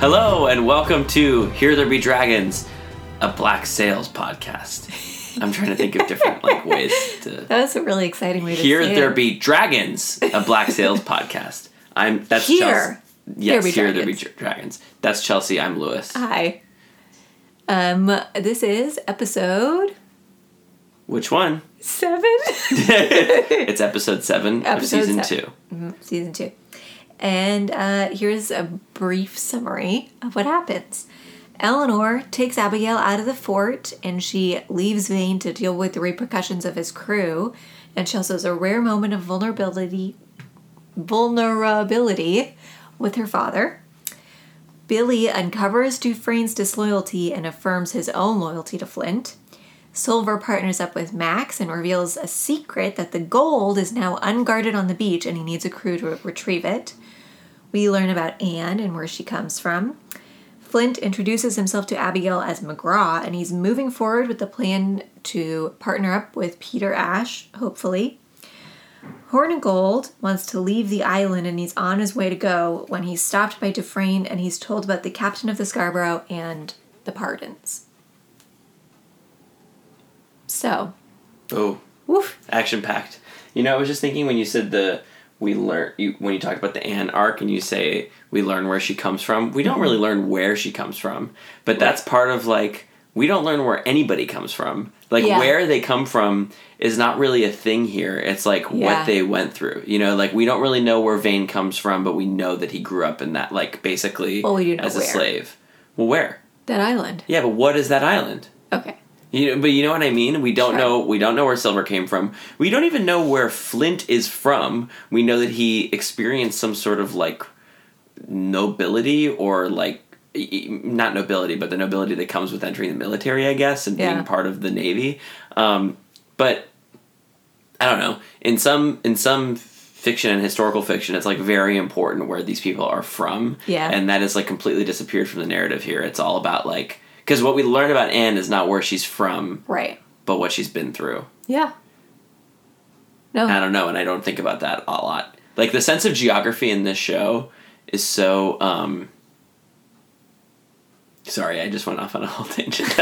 Hello and welcome to Here There Be Dragons, a Black Sails podcast. I'm trying to think of different like ways to That was a really exciting way to Here say There it. Be Dragons, a Black Sails podcast. I'm that's Here. Chelsea. Yes, Be Here There Be Dragons. Dra- Dragons. That's Chelsea. I'm Lewis. Hi. Um, this is episode Which one? seven, It's episode seven Episode of season seven. two. season two, and uh, here's a brief summary of what happens. Eleanor takes Abigail out of the fort, and she leaves Vane to deal with the repercussions of his crew. And she also has a rare moment of vulnerability, vulnerability with her father. Billy uncovers Dufresne's disloyalty and affirms his own loyalty to Flint. Silver partners up with Max and reveals a secret that the gold is now unguarded on the beach and he needs a crew to retrieve it. We learn about Anne and where she comes from. Flint introduces himself to Abigail as McGraw and he's moving forward with the plan to partner up with Peter Ashe, hopefully. Hornigold wants to leave the island and he's on his way to go when he's stopped by Dufresne and he's told about the captain of the Scarborough and the pardons. So, Oh, woof. action packed. You know, I was just thinking when you said the we learn you when you talk about the Anne arc and you say we learn where she comes from. We don't really learn where she comes from, but that's part of like we don't learn where anybody comes from. Like Yeah. where they come from is not really a thing here. It's like Yeah. what they went through. You know, like we don't really know where Vane comes from, but we know that he grew up in that like basically Well, we do as a where. slave. Well, where? That island. Yeah, but what is that island? Okay. You know, but you know what I mean. We don't Sure. know. We don't know where Silver came from. We don't even know where Flint is from. We know that he experienced some sort of like nobility or like not nobility, but the nobility that comes with entering the military, I guess, and Yeah. being part of the navy. Um, but I don't know. In some in some fiction and historical fiction, it's like very important where these people are from. Yeah. and that is like completely disappeared from the narrative here. It's all about like because what we learn about Anne is not where she's from, Right. but what she's been through. Yeah. No. I don't know, and I don't think about that a lot. Like the sense of geography in this show is so. um Sorry, I just went off on a whole tangent.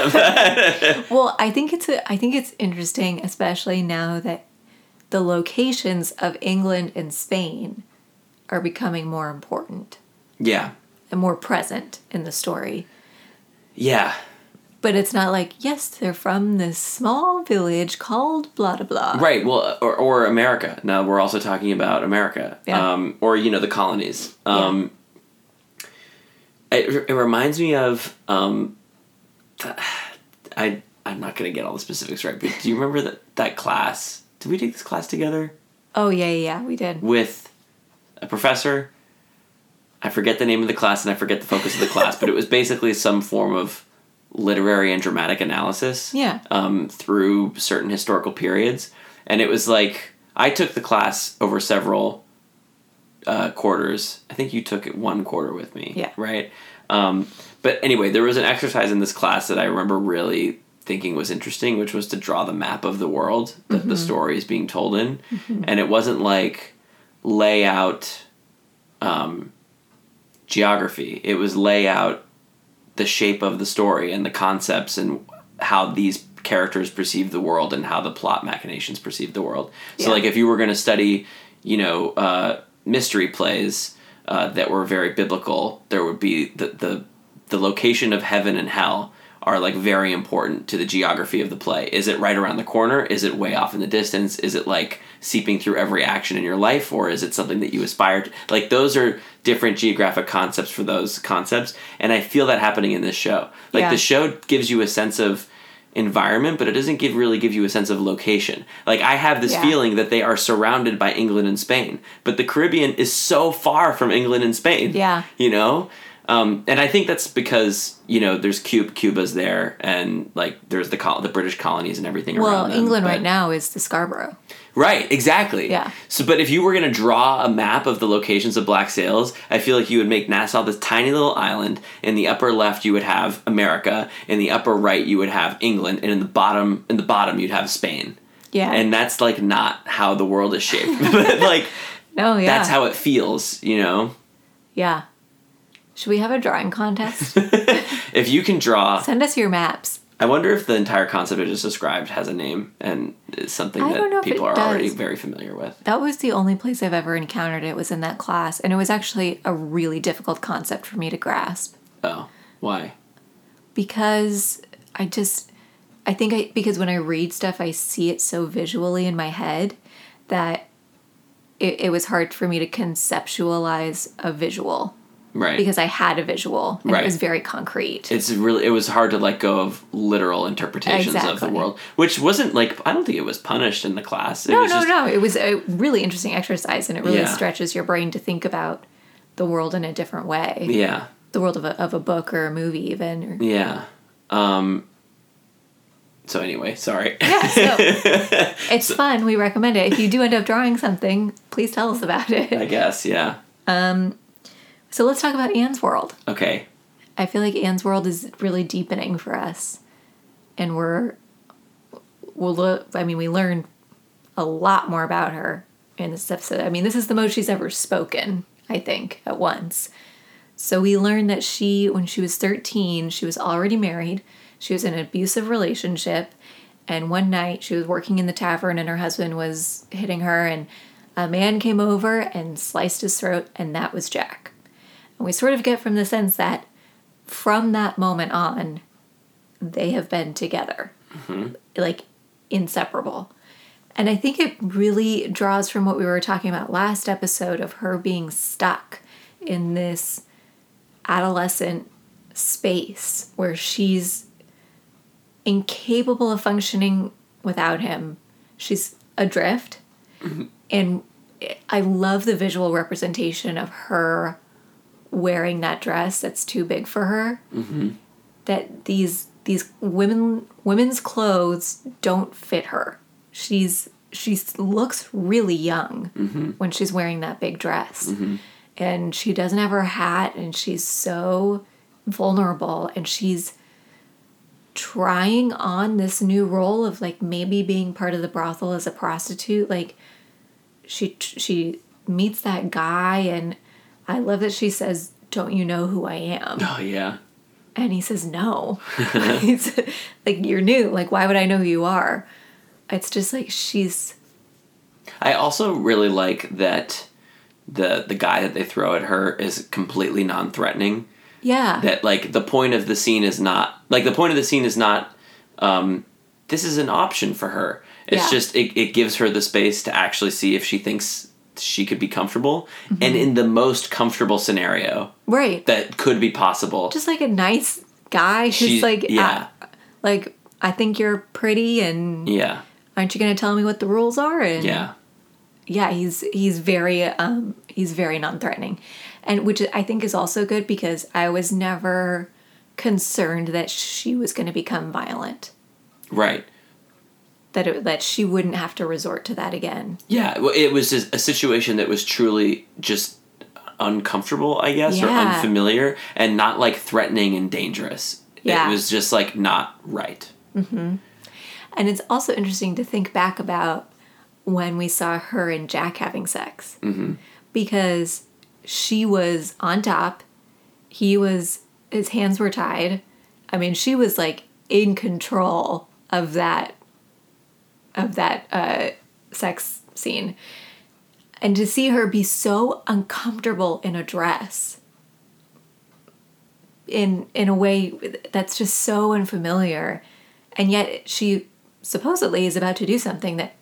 Well, I think it's a, I think it's interesting, especially now that the locations of England and Spain are becoming more important yeah, and more present in the story. Yeah, But it's not like, yes, they're from this small village called blah blah blah. right. Well, or, or America. Now we're also talking about America, Yeah. um, or you know the colonies. Um, it, it reminds me of um, I I'm not gonna get all the specifics right, but do you remember that that class? Did we take this class together? Oh yeah, yeah, yeah, we did. with a professor. I forget the name of the class and I forget the focus of the class, but it was basically some form of literary and dramatic analysis Yeah. um, through certain historical periods. And it was like, I took the class over several uh, quarters. I think you took it one quarter with me. Yeah. Right? Um, but anyway, there was an exercise in this class that I remember really thinking was interesting, which was to draw the map of the world that the story is being told in. And it wasn't like lay out um, geography, it was lay out the shape of the story and the concepts and how these characters perceive the world and how the plot machinations perceive the world. So, Yeah. like, if you were going to study, you know, uh, mystery plays uh, that were very biblical, there would be the, the the location of heaven and hell are like very important to the geography of the play. Is it right around the corner? Is it way off in the distance? Is it like seeping through every action in your life or is it something that you aspire to? Like those are different geographic concepts for those concepts and I feel that happening in this show. Like Yeah. the show gives you a sense of environment but it doesn't give really give you a sense of location. Like I have this Yeah. feeling that they are surrounded by England and Spain, but the Caribbean is so far from England and Spain Yeah. you know um, and i think that's because you know there's Cuba, cuba's there and like there's the col- the british colonies and everything Well, around them, England but- right now is the Scarborough. right exactly Yeah. so but if you were going to draw a map of the locations of black sails i feel like you would make nassau this tiny little island in the upper left you would have america in the upper right you would have england and in the bottom in the bottom you'd have spain Yeah. and that's like not how the world is shaped but like no, yeah. that's how it feels you know Yeah. Should we have a drawing contest? If you can draw, Send us your maps. I wonder if the entire concept I just described has a name and is something I that people are already very familiar with. That was the only place I've ever encountered it was in that class, and it was actually a really difficult concept for me to grasp Oh, why? because I just I think I because when I read stuff I see it so visually in my head that it, it was hard for me to conceptualize a visual Right. because I had a visual and Right. it was very concrete. it's really it was hard to let go of literal interpretations of the world, which wasn't like I don't think it was punished in the class. It no, was no, just, no. It was a really interesting exercise and it really Yeah. stretches your brain to think about the world in a different way. Yeah, The world of a, of a book or a movie even. Or, yeah. Um. So anyway, sorry. Yeah, so it's fun. We recommend it. If you do end up drawing something, please tell us about it. I guess yeah. So let's talk about Anne's world. Okay. I feel like Anne's world is really deepening for us, and we're we'll look. I mean, we learn a lot more about her in this episode. I mean, this is the most she's ever spoken. I think at once. So we learned that she, when she was thirteen, she was already married. She was in an abusive relationship, and one night she was working in the tavern, and her husband was hitting her, and a man came over and sliced his throat, and that was Jack. And we sort of get from the sense that from that moment on, they have been together, mm-hmm. like inseparable. And I think it really draws from what we were talking about last episode of her being stuck in this adolescent space where she's incapable of functioning without him. She's adrift. Mm-hmm. And I love the visual representation of her wearing that dress that's too big for her. Mm-hmm. That these these women women's clothes don't fit her. She's she looks really young when she's wearing that big dress, and she doesn't have her hat, and she's so vulnerable, and she's trying on this new role of like maybe being part of the brothel as a prostitute like she she meets that guy and i love that she says don't you know who i am Oh yeah. and he says no He's like you're new like why would i know who you are it's just like she's I also really like that the the guy that they throw at her is completely non-threatening. yeah That like the point of the scene is not like the point of the scene is not um this is an option for her. It's Yeah. just it, it gives her the space to actually see if she thinks she could be comfortable Mm-hmm. and in the most comfortable scenario right that could be possible. just like a nice guy who's She- like yeah. uh, like i think you're pretty and yeah. aren't you going to tell me what the rules are and Yeah. yeah he's he's very um he's very non-threatening and which i think is also good because i was never concerned that she was going to become violent Right. That it, that she wouldn't have to resort to that again. Yeah, well, it was just a situation that was truly just uncomfortable, I guess, or unfamiliar, and not like threatening and dangerous. Yeah. It was just like not right. Mm-hmm. and it's also interesting to think back about when we saw her and jack having sex. Mm-hmm. Because she was on top. He was his hands were tied. I mean she was like in control of that of that uh, sex scene and to see her be so uncomfortable in a dress in in a way that's just so unfamiliar and yet she supposedly is about to do something that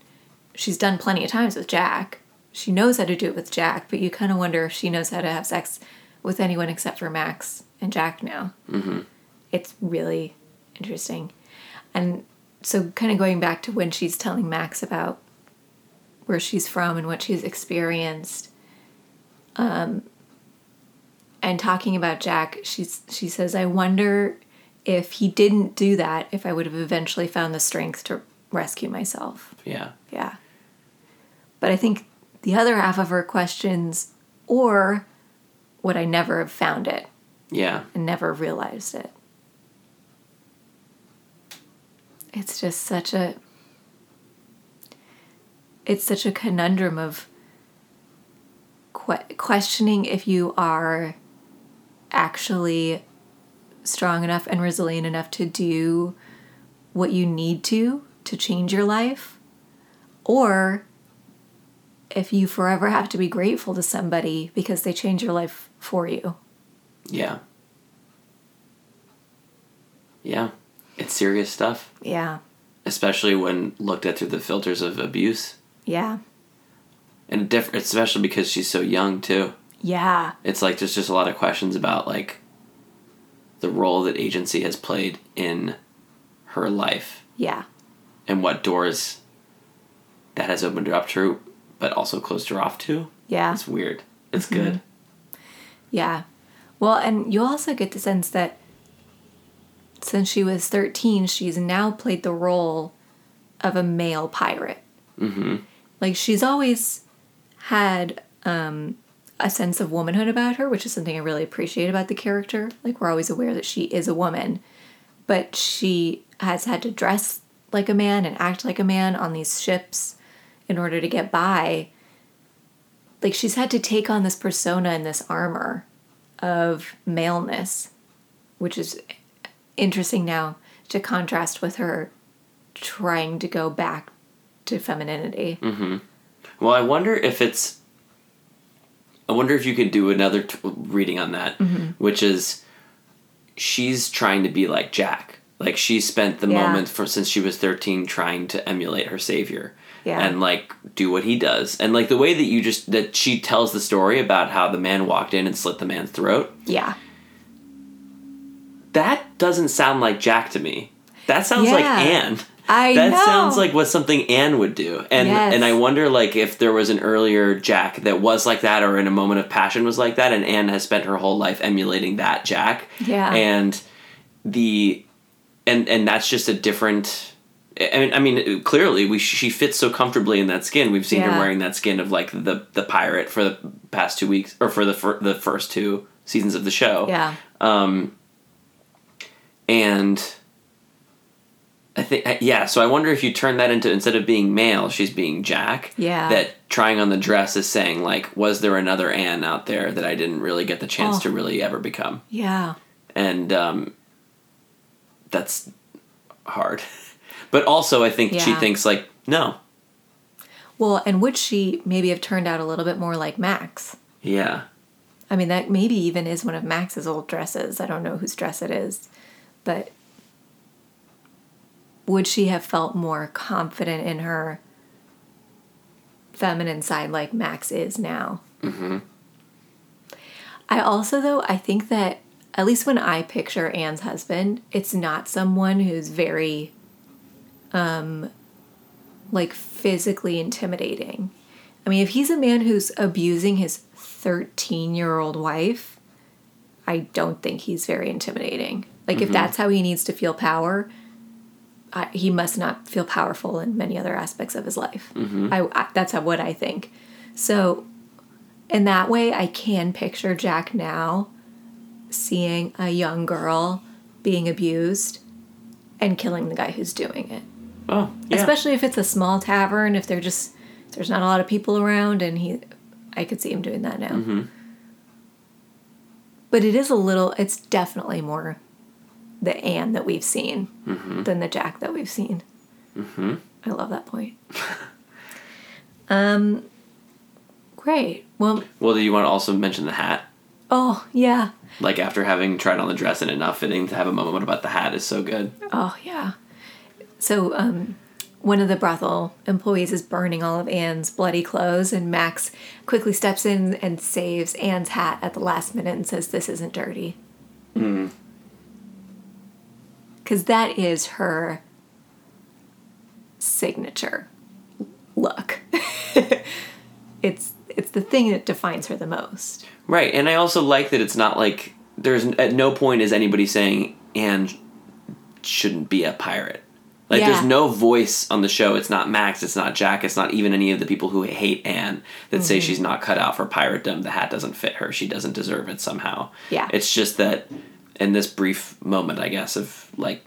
she's done plenty of times with Jack. She knows how to do it with Jack, but you kind of wonder if she knows how to have sex with anyone except for Max and Jack now. Mm-hmm. It's really interesting. And so, kind of going back to when she's telling Max about where she's from and what she's experienced, um, and talking about Jack, she's she says, "I wonder if he didn't do that, if I would have eventually found the strength to rescue myself." Yeah. Yeah. But I think the other half of her questions, or would I never have found it Yeah. and never realized it? It's just such a it's such a conundrum of que- questioning if you are actually strong enough and resilient enough to do what you need to to change your life, or if you forever have to be grateful to somebody because they change your life for you. Yeah. Yeah. It's serious stuff, Yeah. especially when looked at through the filters of abuse. Yeah. And diff- especially because she's so young too. Yeah. It's like there's just a lot of questions about like the role that agency has played in her life Yeah. and what doors that has opened her up to, but also closed her off to. Yeah. It's weird. It's mm-hmm. good. Yeah. Well, and you also get the sense that since she was 13, she's now played the role of a male pirate. Mm-hmm. Like she's always had um, a sense of womanhood about her, which is something I really appreciate about the character. Like we're always aware that she is a woman, but she has had to dress like a man and act like a man on these ships in order to get by. Like she's had to take on this persona and this armor of maleness, which is interesting now to contrast with her trying to go back to femininity. Mm-hmm. Well, I wonder if it's. I wonder if you could do another t- reading on that, mm-hmm. which is she's trying to be like Jack. Like she spent the Yeah. moment since she was thirteen trying to emulate her savior. Yeah. And like do what he does. And like the way that you just that she tells the story about how the man walked in and slit the man's throat, Yeah. That doesn't sound like Jack to me. That sounds like Anne. I that know. sounds like what something Anne would do. And Yes. and I wonder like if there was an earlier Jack that was like that or in a moment of passion was like that and Anne has spent her whole life emulating that Jack. Yeah. And the and and that's just a different I mean, I mean, clearly, we she fits so comfortably in that skin. We've seen her wearing that skin of like the the pirate for the past two weeks, or for the fir- the first two seasons of the show Yeah. Um, and I think yeah. So I wonder if you turn that into instead of being male, she's being Jack. Yeah. That trying on the dress is saying like, was there another Anne out there that I didn't really get the chance Oh. to really ever become? Yeah. And um, that's hard. But also, I think she thinks like, no, Well, and would she maybe have turned out a little bit more like Max? yeah, I mean, that maybe even is one of Max's old dresses. I don't know whose dress it is, but would she have felt more confident in her feminine side like Max is now? Mm-hmm. I also, though, I think that at least when I picture Anne's husband, it's not someone who's very, um, like physically intimidating. I mean, if he's a man who's abusing his 13 year old wife, I don't think he's very intimidating. Like, if that's how he needs to feel power, I, he must not feel powerful in many other aspects of his life. I, I, that's how, what I think. So, in that way, I can picture Jack now seeing a young girl being abused and killing the guy who's doing it oh yeah, especially if it's a small tavern if they're just if there's not a lot of people around and he i could see him doing that now Mm-hmm. but it is a little it's definitely more the anne that we've seen Mm-hmm. than the jack that we've seen mm-hmm. i love that point um great well Well, do you want to also mention the hat? oh yeah Like after having tried on the dress and it not fitting, to have a moment about the hat is so good. Oh yeah. So um one of the brothel employees is burning all of Anne's bloody clothes and Max quickly steps in and saves Anne's hat at the last minute and says this isn't dirty. Cuz that is her signature look. it's it's the thing that defines her the most. Right, and I also like that it's not like there's at no point is anybody saying Anne shouldn't be a pirate. Like Yeah. there's no voice on the show. It's not Max. It's not Jack. It's not even any of the people who hate Anne that say Mm-hmm. she's not cut out for piratedom. The hat doesn't fit her. She doesn't deserve it somehow. Yeah. It's just that in this brief moment, I guess, of like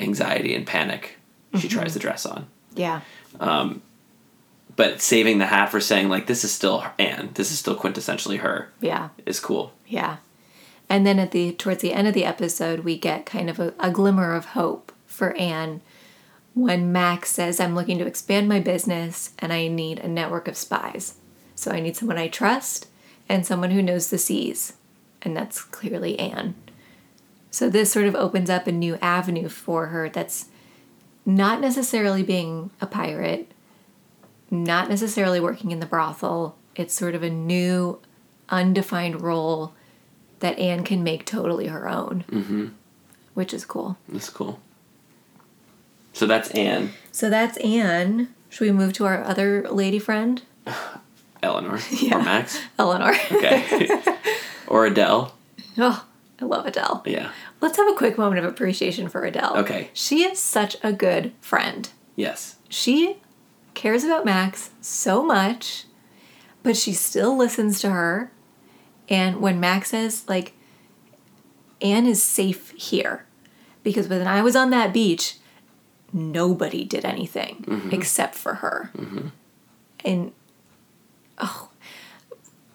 anxiety and panic, she Mm-hmm. tries the dress on. Yeah. Um, But saving the hat for saying like this is still Anne. This is still quintessentially her Yeah. is cool. Yeah. And then at the towards the end of the episode, we get kind of a, a glimmer of hope for Anne when Max says, I'm looking to expand my business and I need a network of spies. So I need someone I trust and someone who knows the seas. And that's clearly Anne. So this sort of opens up a new avenue for her that's not necessarily being a pirate, not necessarily working in the brothel. It's sort of a new, undefined role that Anne can make totally her own, mm-hmm. which is cool. That's cool. So that's Anne. So that's Anne. Should we move to our other lady friend? Eleanor. Yeah. Or Max. Eleanor. Okay. or Adele. oh, I love Adele. Yeah. Let's have a quick moment of appreciation for Adele. Okay. She is such a good friend. Yes. She cares about Max so much, but she still listens to her. And when Max says, like, Anne is safe here, because when I was on that beach, nobody did anything mm-hmm. except for her. Mm-hmm. And, oh,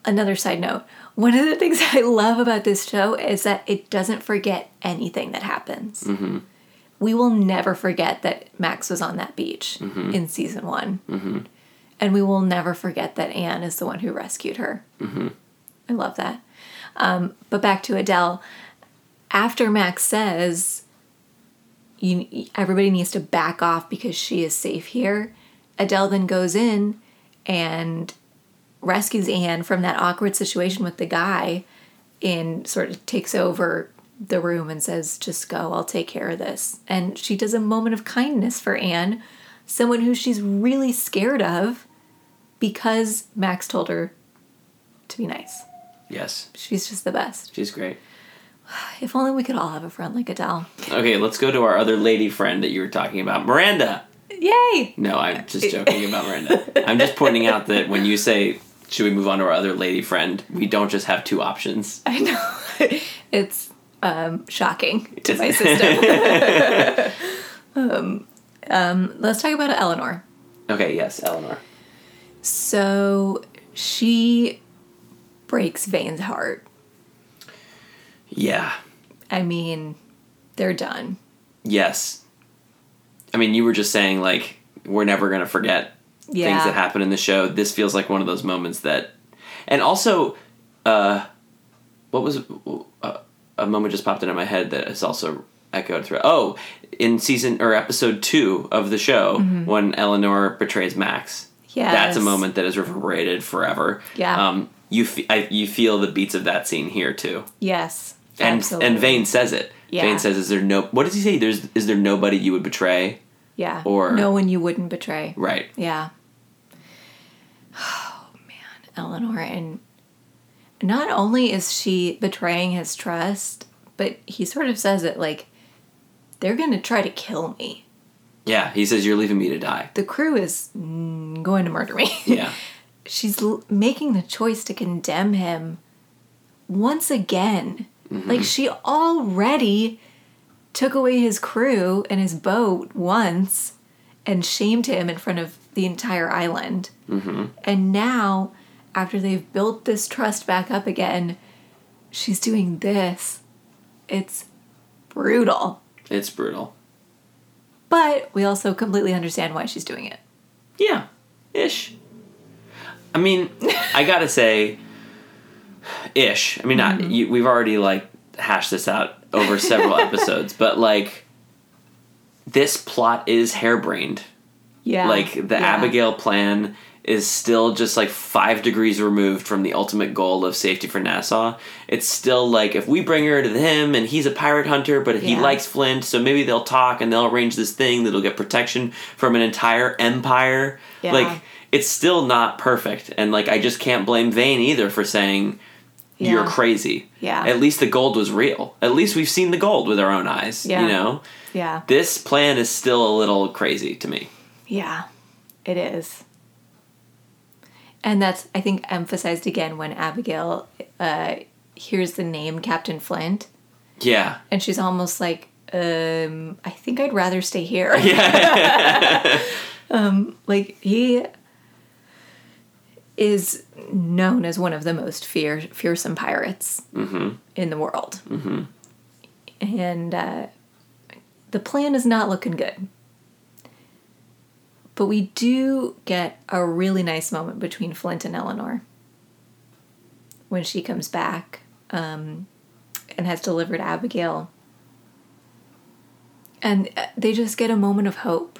another side note one of the things I love about this show is that it doesn't forget anything that happens. Mm-hmm. We will never forget that Max was on that beach mm-hmm. in season one. Mm-hmm. And we will never forget that Anne is the one who rescued her. I love that. Um, but back to Adele. After Max says, you, everybody needs to back off because she is safe here, Adele then goes in and rescues Anne from that awkward situation with the guy and sort of takes over the room and says, Just go, I'll take care of this. And she does a moment of kindness for Anne, someone who she's really scared of because Max told her to be nice. Yes. She's just the best. She's great. If only we could all have a friend like Adele. Okay, let's go to our other lady friend that you were talking about, Miranda. Yay! No, I'm just joking about Miranda. I'm just pointing out that when you say, should we move on to our other lady friend, we don't just have two options. I know. it's um, shocking to my system. um, um, let's talk about Eleanor. Okay, yes, Eleanor. So she breaks Vane's heart. Yeah. I mean, they're done. Yes. I mean, you were just saying, like, we're never going to forget Yeah. things that happen in the show. This feels like one of those moments that. And also, uh, what was. Uh, a moment just popped into my head that is also echoed through. Oh, in season or episode two of the show, when Eleanor betrays Max. Yeah, That's a moment that is reverberated forever. Yeah. Um, you, fe- I, you feel the beats of that scene here, too. Yes. And absolutely. and Vane says it. Yeah. Vane says, "Is there no? What does he say? There's is there nobody you would betray?" Yeah. or- no one you wouldn't betray. Right. Yeah. Oh man, Eleanor and not only is she betraying his trust, but he sort of says it like they're going to try to kill me. Yeah. He says, "You're leaving me to die." The crew is mm, going to murder me. Yeah. She's l- making the choice to condemn him once again. Like she already took away his crew and his boat once and shamed him in front of the entire island. Mm-hmm. And now, after they've built this trust back up again, she's doing this. It's brutal. It's brutal. But we also completely understand why she's doing it. Yeah. Ish. I mean, I gotta say, ish. I mean, Mm-hmm. you, we've already like hashed this out over several episodes, but like, this plot is harebrained. Yeah. Like the Yeah. Abigail plan is still just like five degrees removed from the ultimate goal of safety for Nassau. It's still like if we bring her to him and he's a pirate hunter, but he Yeah. likes Flint, so maybe they'll talk and they'll arrange this thing that'll get protection from an entire empire. Yeah. Like it's still not perfect, and like I just can't blame Vane either for saying you're crazy. Yeah. At least the gold was real. At least we've seen the gold with our own eyes. Yeah. You know. Yeah. This plan is still a little crazy to me. Yeah, it is. And that's, I think, emphasized again when Abigail uh, hears the name Captain Flint, Yeah. and she's almost like, um, I think I'd rather stay here. um, like, he. is known as one of the most fear, fearsome pirates in the world. Mm-hmm. And uh, the plan is not looking good. But we do get a really nice moment between Flint and Eleanor when she comes back um, and has delivered Abigail. And uh, they just get a moment of hope,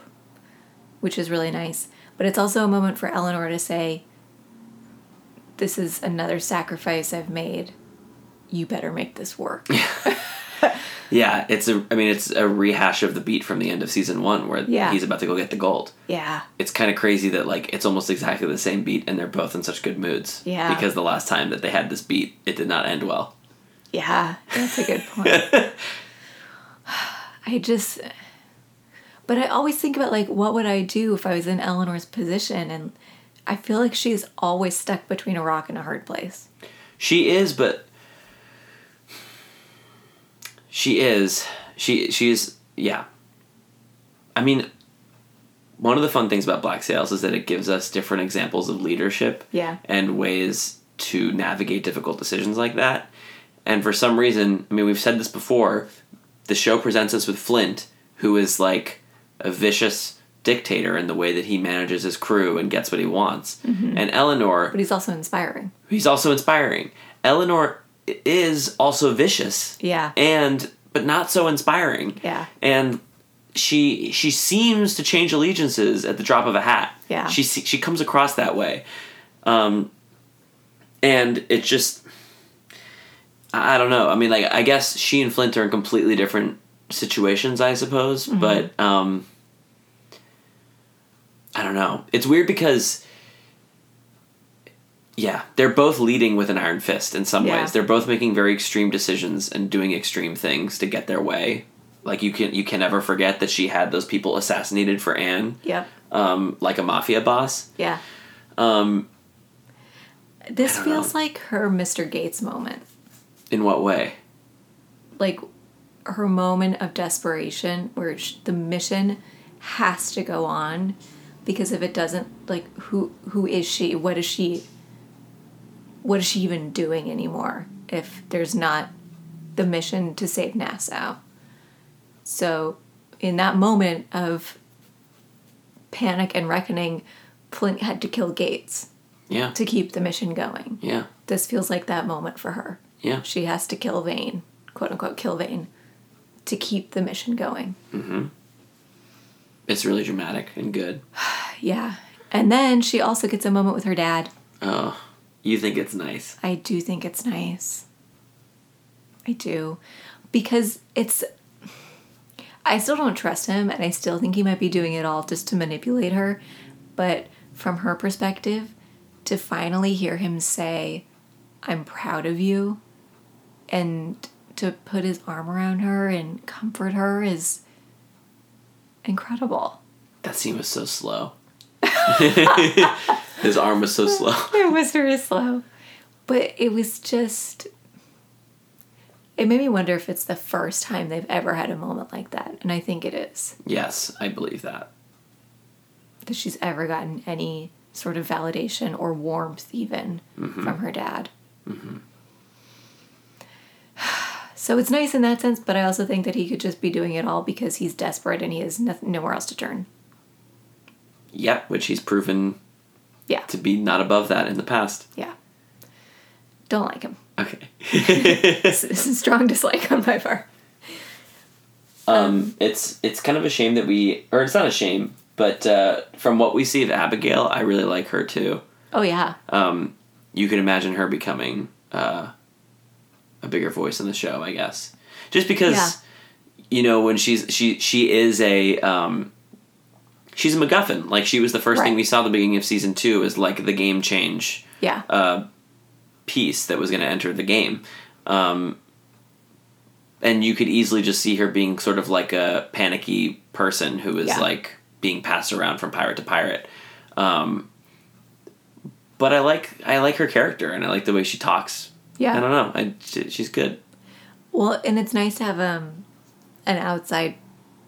which is really nice. But it's also a moment for Eleanor to say, This is another sacrifice I've made. You better make this work. Yeah, it's a. I mean, it's a rehash of the beat from the end of season one, where Yeah. he's about to go get the gold. yeah. It's kind of crazy that like it's almost exactly the same beat, and they're both in such good moods. Yeah. Because the last time that they had this beat, it did not end well. Yeah, that's a good point. I just, but I always think about like, what would I do if I was in Eleanor's position? And I feel like she's always stuck between a rock and a hard place. She is, but she is. She she's yeah. I mean, one of the fun things about Black Sails is that it gives us different examples of leadership. Yeah. And ways to navigate difficult decisions like that. And for some reason, I mean, we've said this before. The show presents us with Flint, who is like a vicious dictator in the way that he manages his crew and gets what he wants. Mm-hmm. And Eleanor, But he's also inspiring. He's also inspiring. Eleanor is also vicious. Yeah. And but not so inspiring. Yeah. And she she seems to change allegiances at the drop of a hat. Yeah. She she comes across that way. Um and it just I I don't know. I mean like I guess she and Flint are in completely different situations, I suppose, but um I don't know. It's weird because yeah, they're both leading with an iron fist in some Yeah. ways. They're both making very extreme decisions and doing extreme things to get their way. Like you can you can never forget that she had those people assassinated for Anne, Yep. um, like a mafia boss. Yeah. Um, This feels know. like her Mr. Gates moment. in what way? Like her moment of desperation where sh- the mission has to go on because if it doesn't like who who is she what is she what is she even doing anymore if there's not the mission to save Nassau so in that moment of panic and reckoning Flint had to kill Gates Yeah, to keep the mission going yeah, this feels like that moment for her yeah. she has to kill Vane, quote unquote, kill Vane, to keep the mission going. Mm-hmm. It's really dramatic and good. Yeah. And then she also gets a moment with her dad. Oh, you think it's nice? I do think it's nice. I do. Because it's. I still don't trust him, and I still think he might be doing it all just to manipulate her. But from her perspective, to finally hear him say, I'm proud of you, and to put his arm around her and comfort her is incredible. That scene was so slow. His arm was so slow. It was very slow. But it was just. It made me wonder if it's the first time they've ever had a moment like that. And I think it is. Yes, I believe that. That she's ever gotten any sort of validation or warmth, even mm-hmm. from her dad. Mm-hmm. So it's nice in that sense, but I also think that he could just be doing it all because he's desperate and he has nothing, nowhere else to turn. Yeah, which he's proven Yeah. to be not above that in the past. Yeah. Don't like him. Okay. this is a strong dislike on my part. um, it's it's kind of a shame that we, or it's not a shame, but uh, from what we see of Abigail, I really like her too. Oh, yeah. Um, you can imagine her becoming uh, a bigger voice in the show, I guess, just because Yeah. you know when she's she she is a um, she's a MacGuffin. Like she was the first thing we saw at the beginning of season two is like the game change Yeah. uh, piece that was going to enter the game. Um, and you could easily just see her being sort of like a panicky person who is Yeah. like being passed around from pirate to pirate. Um, but I like I like her character and I like the way she talks. Yeah. I don't know. I, she- she's good. Well, and it's nice to have um, an outside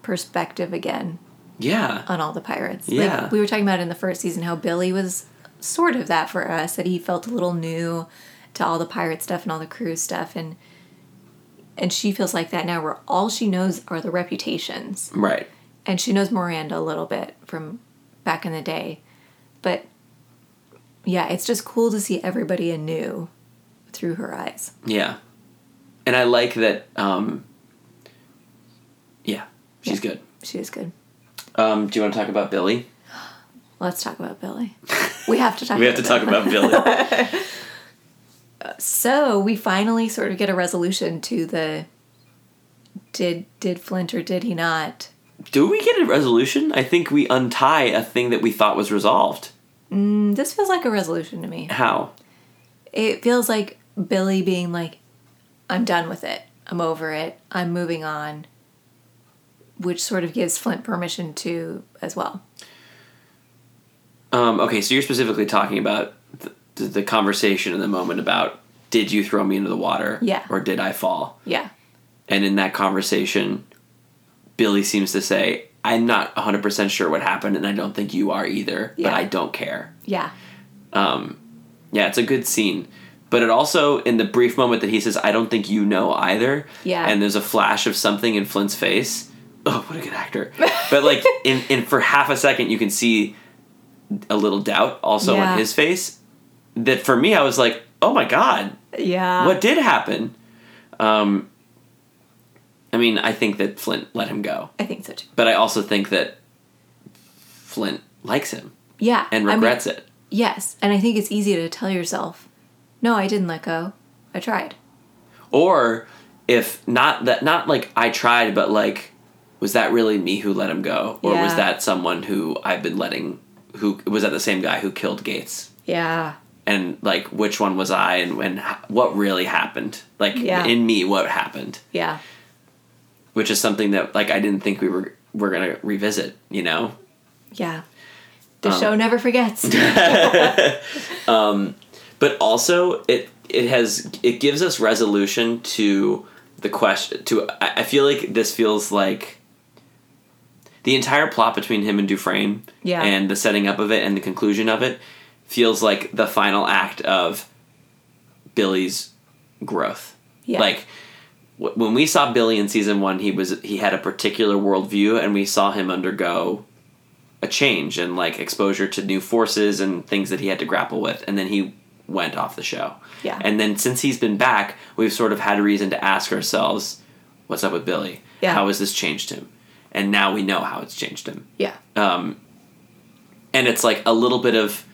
perspective again Yeah. on all the pirates. Yeah. Like we were talking about in the first season how Billy was sort of that for us that he felt a little new to all the pirate stuff and all the crew stuff and and she feels like that now where all she knows are the reputations Right. and she knows Miranda a little bit from back in the day but yeah it's just cool to see everybody anew through her eyes Yeah. And I like that um yeah, she's good. she is good Um, do you want to talk about Billy? let's talk about Billy we have to talk We have to talk about Billy. So we finally sort of get a resolution to the did did Flint or did he not? Do we get a resolution? I think we untie a thing that we thought was resolved. Mm, This feels like a resolution to me. How? It feels like Billy being like, I'm done with it. I'm over it. I'm moving on. Which sort of gives Flint permission to as well. Um, okay, so you're specifically talking about the, the, conversation in the moment about did you throw me into the water? Yeah. Or did I fall? Yeah. And in that conversation, Billy seems to say, I'm not 100% sure what happened, and I don't think you are either, Yeah. but I don't care. Yeah. Um, Yeah, it's a good scene. But it also, in the brief moment that he says, I don't think you know either, Yeah. and there's a flash of something in Flint's face. Oh, what a good actor. but, like, in, in for half a second, you can see a little doubt also Yeah. on his face. That for me, I was like, oh my God, Yeah. what did happen? Um, I mean, I think that Flint let him go. I think so too. But I also think that Flint likes him Yeah. and I mean, regrets it. Yes. And I think it's easy to tell yourself, no, I didn't let go. I tried. Or if not that not like I tried, but like was that really me who let him go? Or was that someone who I've been letting who was that the same guy who killed Gates? Yeah. And like which one was I and when what really happened? Like Yeah. in me what happened? Yeah. Which is something that like I didn't think we were we're going to revisit, you know? Yeah. The Um, show never forgets. but also it it has it gives us resolution to the question to I feel like this feels like the entire plot between him and Dufresne Yeah. and the setting up of it and the conclusion of it feels like the final act of Billy's growth. Yeah. Like wh- when we saw Billy in season one, he was he had a particular worldview, and we saw him undergo a change and like exposure to new forces and things that he had to grapple with, and then he went off the show. Yeah. And then since he's been back, we've sort of had a reason to ask ourselves, "What's up with Billy? Yeah. How has this changed him?" And now we know how it's changed him yeah. um, and it's like a little bit of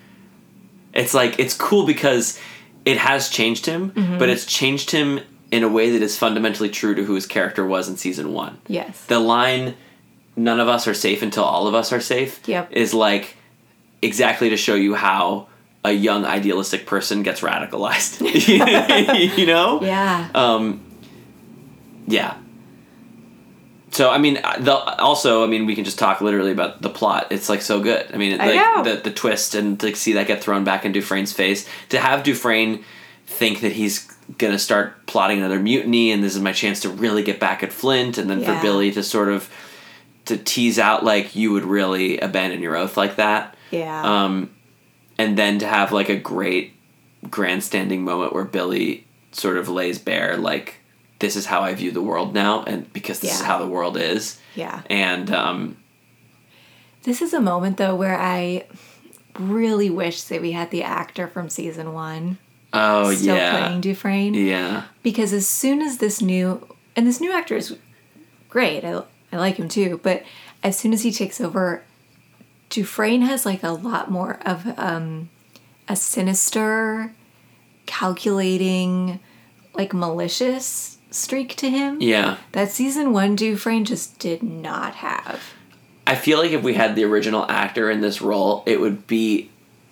it's like it's cool because it has changed him Mm-hmm. but it's changed him in a way that is fundamentally true to who his character was in season one Yes. the line none of us are safe until all of us are safe Yep. is like exactly to show you how a young idealistic person gets radicalized you know yeah. um, yeah. So I mean, the also I mean we can just talk literally about the plot. It's like so good. I mean, I like know. the the twist and to see that get thrown back in Dufresne's face. To have Dufresne think that he's gonna start plotting another mutiny and this is my chance to really get back at Flint, and then Yeah. for Billy to sort of to tease out like you would really abandon your oath like that. yeah. Um, and then to have like a great grandstanding moment where Billy sort of lays bare like this is how I view the world now, and because this is how the world is, yeah. and um, This is a moment though where I really wish that we had the actor from season one oh still yeah, playing Dufresne. yeah, Because as soon as this new and this new actor is great, I, I like him too, but as soon as he takes over, Dufresne has like a lot more of um, a sinister, calculating, like malicious streak to him. yeah. That season one Dufresne just did not have. I feel like if we had the original actor in this role, it would be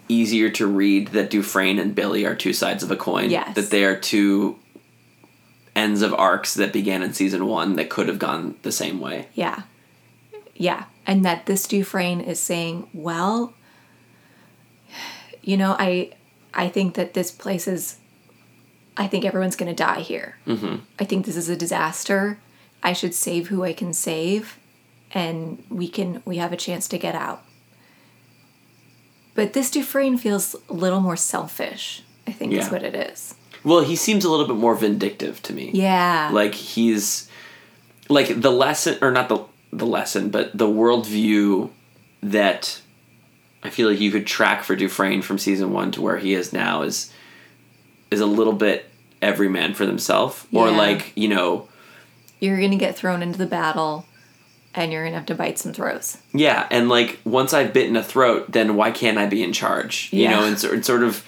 easier to read that Dufresne and Billy are two sides of a coin. Yes. That they are two ends of arcs that began in season one that could have gone the same way. Yeah. Yeah. And that this Dufresne is saying, well, you know, I I think that this place is I think everyone's gonna die here. Mm-hmm. I think this is a disaster. I should save who I can save and we can we have a chance to get out. But this Dufresne feels a little more selfish, I think is what it is. Well, he seems a little bit more vindictive to me. Yeah. Like he's like the lesson or not the the lesson, but the worldview that I feel like you could track for Dufresne from season one to where he is now is is a little bit every man for themselves. Or Yeah. like, you know, you're to get thrown into the battle and you're to have to bite some throats. Yeah, and like once I've bitten a throat, then why can't I be in charge? You Yeah. know, and sort sort of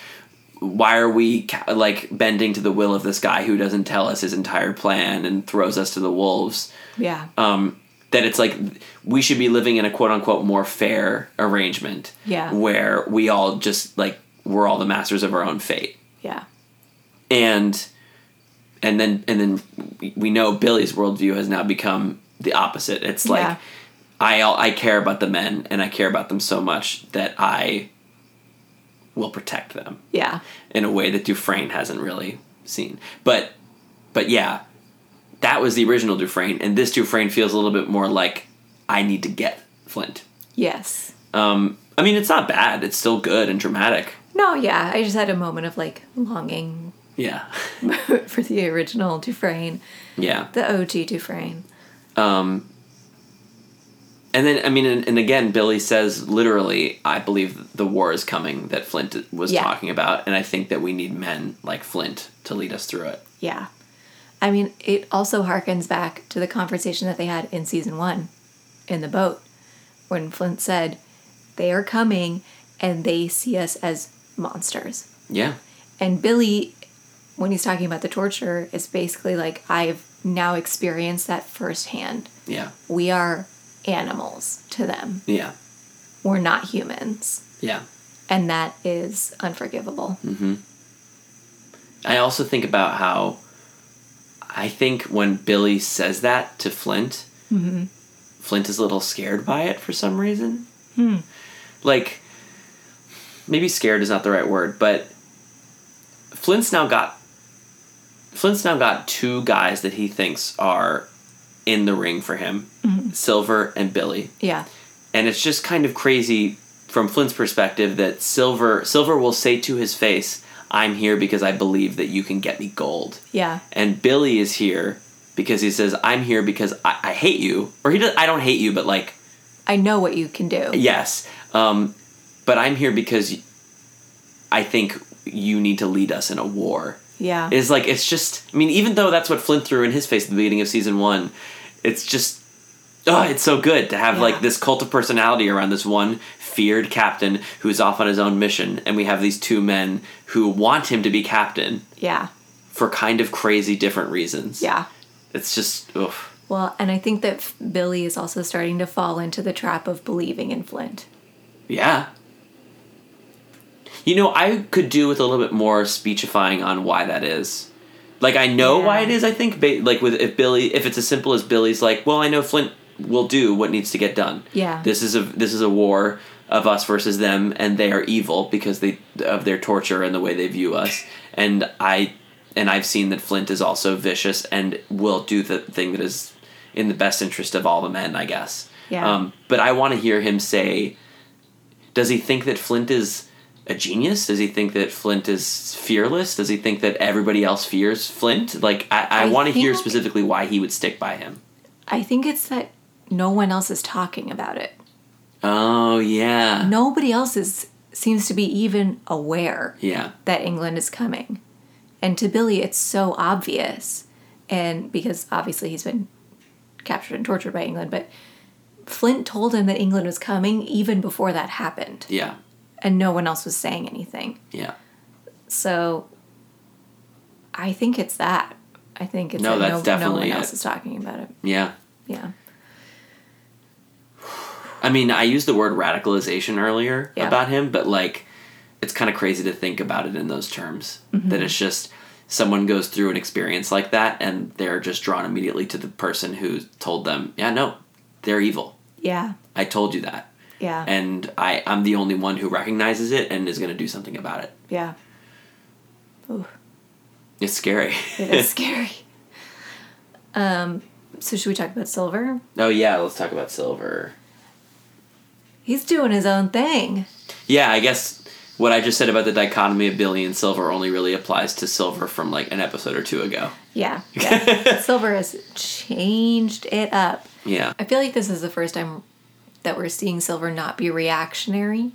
why are we ca- like bending to the will of this guy who doesn't tell us his entire plan and throws us to the wolves? Yeah. Um, that it's like we should be living in a quote unquote more fair arrangement. Yeah. where we all just like we're all the masters of our own fate, yeah. And and then and then we- know Billy's worldview has now become the opposite. It's like Yeah. I I care about the men and I care about them so much that I will protect them Yeah. in a way that Dufresne hasn't really seen. But but yeah, that was the original Dufresne, and this Dufresne feels a little bit more like I need to get Flint. Yes. Um, I mean, it's not bad. It's still good and dramatic. No, yeah. I just had a moment of like longing Yeah, for the original Dufresne, yeah. the OG Dufresne. Um, and then, I mean, and, and again, Billy says literally, I believe the war is coming that Flint was Yeah. talking about, and I think that we need men like Flint to lead us through it. Yeah. I mean, it also harkens back to the conversation that they had in season one in the boat when Flint said, They are coming and they see us as monsters. Yeah, And Billy, when he's talking about the torture, it's basically like, I've now experienced that firsthand. yeah, We are animals to them, yeah, we're not humans. yeah. And that is unforgivable. Mm-hmm. I also think about how I think when Billy says that to Flint, Flint is a little scared by it for some reason. Like, maybe scared is not the right word, but Flint's now got Flint's now got two guys that he thinks are in the ring for him, Silver and Billy Yeah. and it's just kind of crazy from Flint's perspective that Silver Silver will say to his face, "I'm here because I believe that you can get me gold," Yeah. and Billy is here because he says, "I'm here because I, I hate you," or he does. I don't hate you, but like I know what you can do. yes, um, but I'm here because I think you need to lead us in a war. Yeah. Is like it's just. I mean, even though that's what Flint threw in his face at the beginning of season one, it's just. Oh, it's so good to have Yeah. like this cult of personality around this one feared captain who's off on his own mission, and we have these two men who want him to be captain yeah. for kind of crazy different reasons. Yeah. it's just oof. Well, and I think that Billy is also starting to fall into the trap of believing in Flint. Yeah. You know, I could do with a little bit more speechifying on why that is. Like, I know why it is. I think, ba- like, with if Billy, if it's as simple as Billy's, like, well, I know Flint will do what needs to get done. Yeah. This is a this is a war of us versus them, and they are evil because they of their torture and the way they view us. And I and I've seen that Flint is also vicious and will do the thing that is in the best interest of all the men. I guess. Yeah. Um, but I want to hear him say does he think that Flint is a genius? Does he think that Flint is fearless? Does he think that everybody else fears Flint? Like, I, I, I want to hear specifically why he would stick by him. I think it's that no one else is talking about it. Oh, yeah. Nobody else is seems to be even aware Yeah. that England is coming. And to Billy it's so obvious. And because obviously he's been captured and tortured by England, but Flint told him that England was coming even before that happened. Yeah. And no one else was saying anything. Yeah. So I think it's that. I think it's No, that that's no, no one else it. is talking about it. Yeah. Yeah. I mean, I used the word radicalization earlier Yeah. about him, but like, it's kind of crazy to think about it in those terms. Mm-hmm. That it's just someone goes through an experience like that and they're just drawn immediately to the person who told them, yeah, no, they're evil. Yeah. I told you that. Yeah. And I, I'm the only one who recognizes it and is going to do something about it. yeah. Ooh, It's scary. it is scary. Um, so should we talk about Silver? oh, yeah, let's talk about Silver. He's doing his own thing. Yeah, I guess what I just said about the dichotomy of Billy and Silver only really applies to Silver from like an episode or two ago. Yeah. yeah. Silver has changed it up. Yeah. I feel like this is the first time that we're seeing Silver not be reactionary,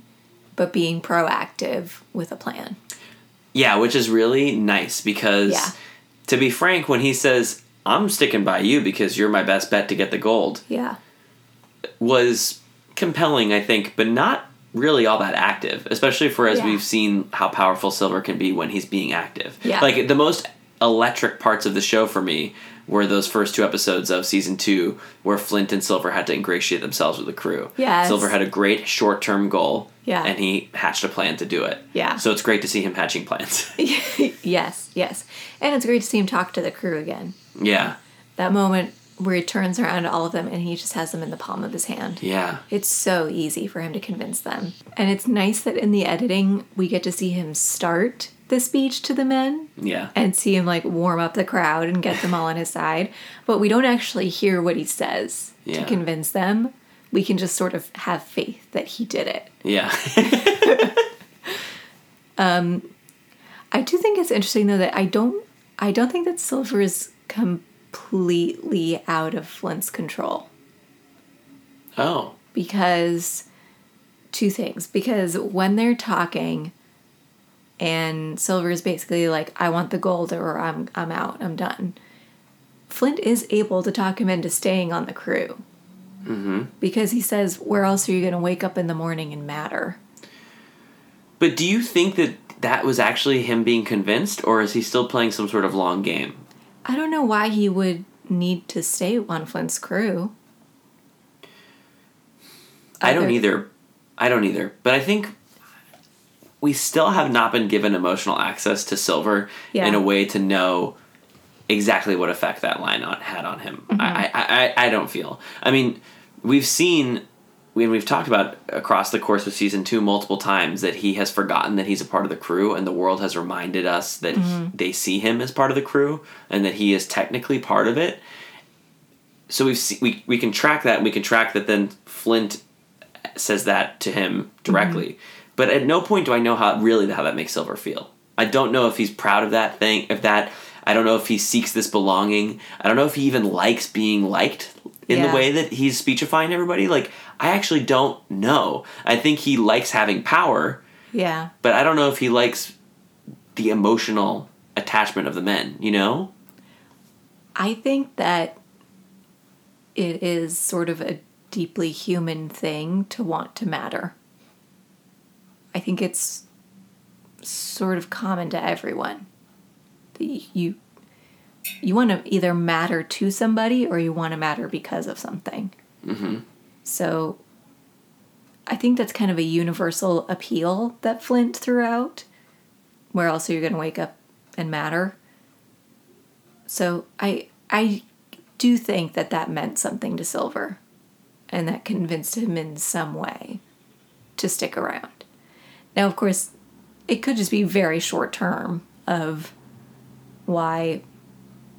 but being proactive with a plan. Yeah, which is really nice because Yeah. to be frank, when he says, I'm sticking by you because you're my best bet to get the gold, Yeah. was compelling, I think, but not really all that active, especially for as Yeah. we've seen how powerful Silver can be when he's being active. Yeah. Like the most electric parts of the show for me were those first two episodes of season two where Flint and Silver had to ingratiate themselves with the crew. Yes. Silver had a great short term goal. Yeah. And he hatched a plan to do it. Yeah. So it's great to see him hatching plans. yes, yes. And it's great to see him talk to the crew again. yeah. That moment where he turns around to all of them and he just has them in the palm of his hand. Yeah. It's so easy for him to convince them. And it's nice that in the editing, we get to see him start the speech to the men Yeah. and see him like warm up the crowd and get them all on his side. But we don't actually hear what he says Yeah. to convince them. We can just sort of have faith that he did it. Yeah. um I do think it's interesting though that I don't I don't think that Silver is completely out of Flint's control. oh. because two things because when they're talking and silver is basically like i want the gold or i'm i'm out i'm done flint is able to talk him into staying on the crew mm-hmm. because he says where else are you going to wake up in the morning and matter But do you think that that was actually him being convinced, or is he still playing some sort of long game? i don't know why he would need to stay on flint's crew I don't either. I don't either. But I think we still have not been given emotional access to Silver Yeah. in a way to know exactly what effect that line on, had on him. Mm-hmm. I, I, I, I don't feel. I mean, we've seen. We, we've talked about across the course of season two multiple times that he has forgotten that he's a part of the crew, and the world has reminded us that Mm-hmm. he- they see him as part of the crew and that he is technically part of it. So we've see, we we can track that, and we can track that. Then Flint says that to him directly. But at no point do I know how really how that makes Silver feel. I don't know if he's proud of that thing, if that. I don't know if he seeks this belonging. I don't know if he even likes being liked in Yeah. the way that he's speechifying everybody. Like I actually don't know. I think he likes having power, yeah but I don't know if he likes the emotional attachment of the men. You know? I think that it is sort of a deeply human thing to want to matter. I think it's sort of common to everyone. that You you want to either matter to somebody or you want to matter because of something. Mm-hmm. So I think that's kind of a universal appeal that Flint threw out. Where else are you going to wake up and matter? So I I do think that that meant something to Silver, and that convinced him in some way to stick around. Now, of course, it could just be very short term of why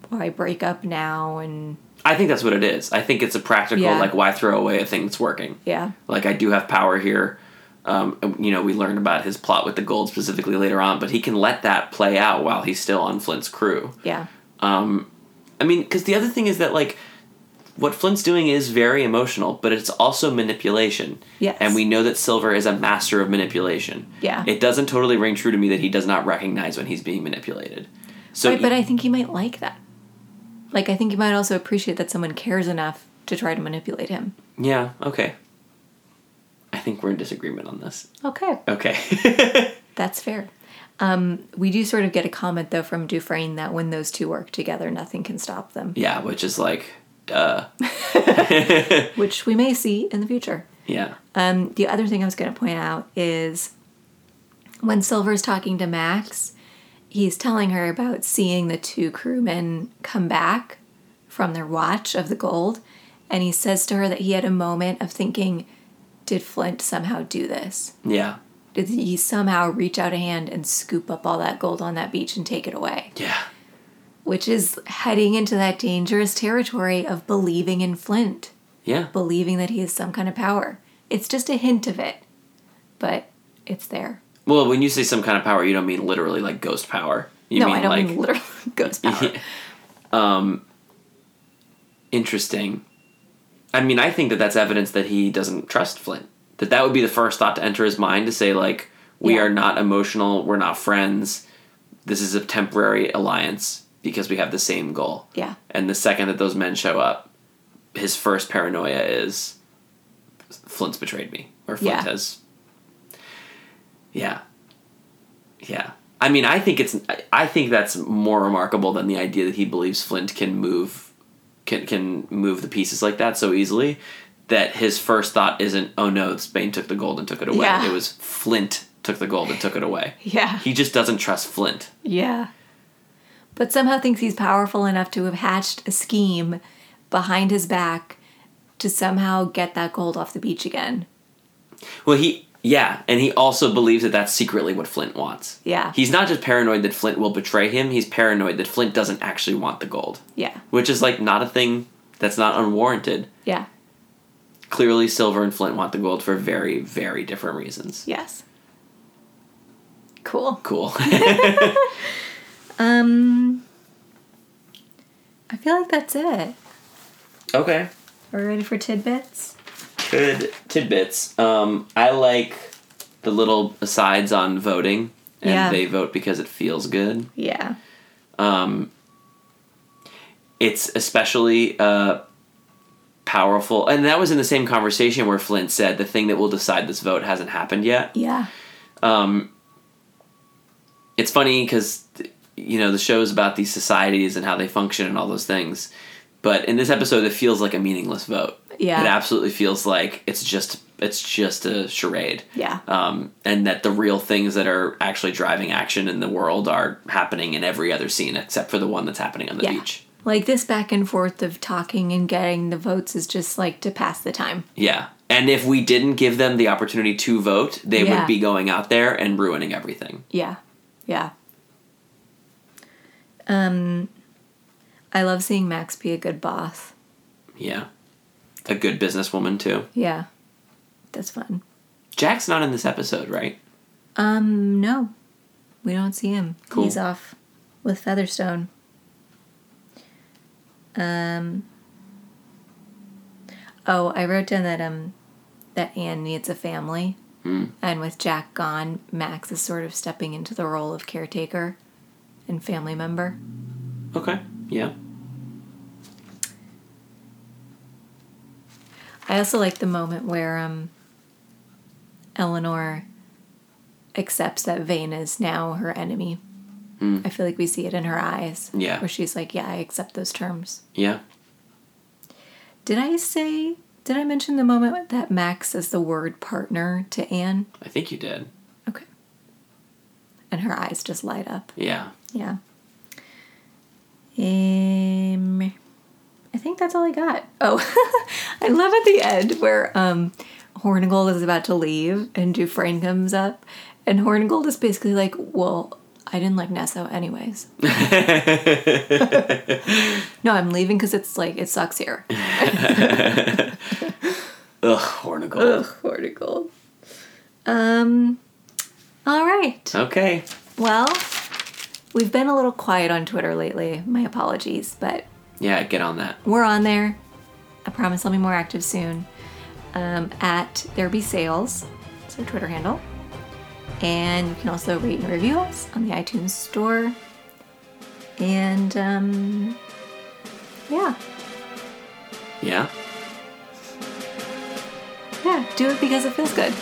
why break up now and I think that's what it is. I think it's a practical Yeah. like why throw away a thing that's working. yeah like I do have power here. Um, you know, we learned about his plot with the gold specifically later on, but he can let that play out while he's still on Flint's crew. yeah Um, I mean, because the other thing is that like what Flint's doing is very emotional, but it's also manipulation. Yes. And we know that Silver is a master of manipulation. Yeah. It doesn't totally ring true to me that he does not recognize when he's being manipulated. So, right, but I think he might like that. Like I think he might also appreciate that someone cares enough to try to manipulate him. yeah, okay. I think we're in disagreement on this. Okay. Okay. That's fair. Um, we do sort of get a comment though from Dufresne that when those two work together, nothing can stop them, yeah, which is like, duh. which we may see in the future. Yeah. Um, the other thing I was going to point out is when Silver's talking to Max, he's telling her about seeing the two crewmen come back from their watch of the gold, and he says to her that he had a moment of thinking, "Did Flint somehow do this? Yeah. Did he somehow reach out a hand and scoop up all that gold on that beach and take it away?" Yeah. Which is heading into that dangerous territory of believing in Flint. Yeah. believing that he has some kind of power. It's just a hint of it. But it's there. Well, when you say some kind of power, you don't mean literally like ghost power. You no, mean I don't like mean literally ghost power. Um Interesting. I mean, I think that that's evidence that he doesn't trust Flint. That that would be the first thought to enter his mind to say like, we Yeah. are not emotional, we're not friends. This is a temporary alliance because we have the same goal. Yeah. And the second that those men show up, his first paranoia is Flint's betrayed me or Flint Yeah. has Yeah. Yeah. I mean, I think it's I- think that's more remarkable than the idea that he believes Flint can move can can move the pieces like that so easily that his first thought isn't oh no Spain took the gold and took it away Yeah. it was Flint took the gold and took it away Yeah. he just doesn't trust Flint Yeah. But somehow thinks he's powerful enough to have hatched a scheme behind his back to somehow get that gold off the beach again. well he yeah and he also believes that that's secretly what Flint wants Yeah. he's not just paranoid that Flint will betray him he's paranoid that Flint doesn't actually want the gold Yeah. which is like not a thing that's not unwarranted Yeah. clearly Silver and Flint want the gold for very very different reasons Yes. Cool. cool Um I feel like that's it. okay Are we ready for tidbits? good tidbits. Um, I like the little asides on voting, and Yeah. they vote because it feels good. Yeah. Um, it's especially uh, powerful, and that was in the same conversation where Flint said the thing that will decide this vote hasn't happened yet. Yeah. Um, it's funny because you know the show is about these societies and how they function and all those things, but in this episode, it feels like a meaningless vote. Yeah. it absolutely feels like it's just it's just a charade. Yeah. Um, and that the real things that are actually driving action in the world are happening in every other scene except for the one that's happening on the Yeah. beach. Like this back and forth of talking and getting the votes is just like to pass the time. Yeah. And if we didn't give them the opportunity to vote, they Yeah. would be going out there and ruining everything. Yeah. Yeah. Um I love seeing Max be a good boss. Yeah. A good businesswoman too. Yeah. That's fun. Jack's not in this episode, right? Um no. We don't see him. Cool. He's off with Featherstone. Um Oh, I wrote down that um that Anne needs a family. Hmm. And with Jack gone, Max is sort of stepping into the role of caretaker and family member. Okay. Yeah. I also like the moment where um Eleanor accepts that Vane is now her enemy. I feel like we see it in her eyes. Yeah. Where she's like, Yeah, I accept those terms. Yeah. Did I say did I mention the moment that Max says the word partner to Anne? I think you did. And her eyes just light up. Yeah. Yeah. Um, I think that's all I got. Oh, I love at the end where um, Hornigold is about to leave and Dufresne comes up, and Hornigold is basically like, "Well, I didn't like Nassau anyways. no, I'm leaving because it's like it sucks here." Ugh, Hornigold. Ugh, Hornigold. Um. All right. Okay. Well, we've been a little quiet on Twitter lately. My apologies, but Yeah, get on that. we're on there. I promise I'll be more active soon. Um, at There Be Sails, it's our Twitter handle. And you can also rate and review us on the iTunes store. And um, yeah, Yeah. yeah, do it because it feels good.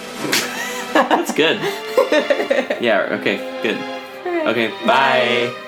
That's good. yeah, okay, good. Okay, bye.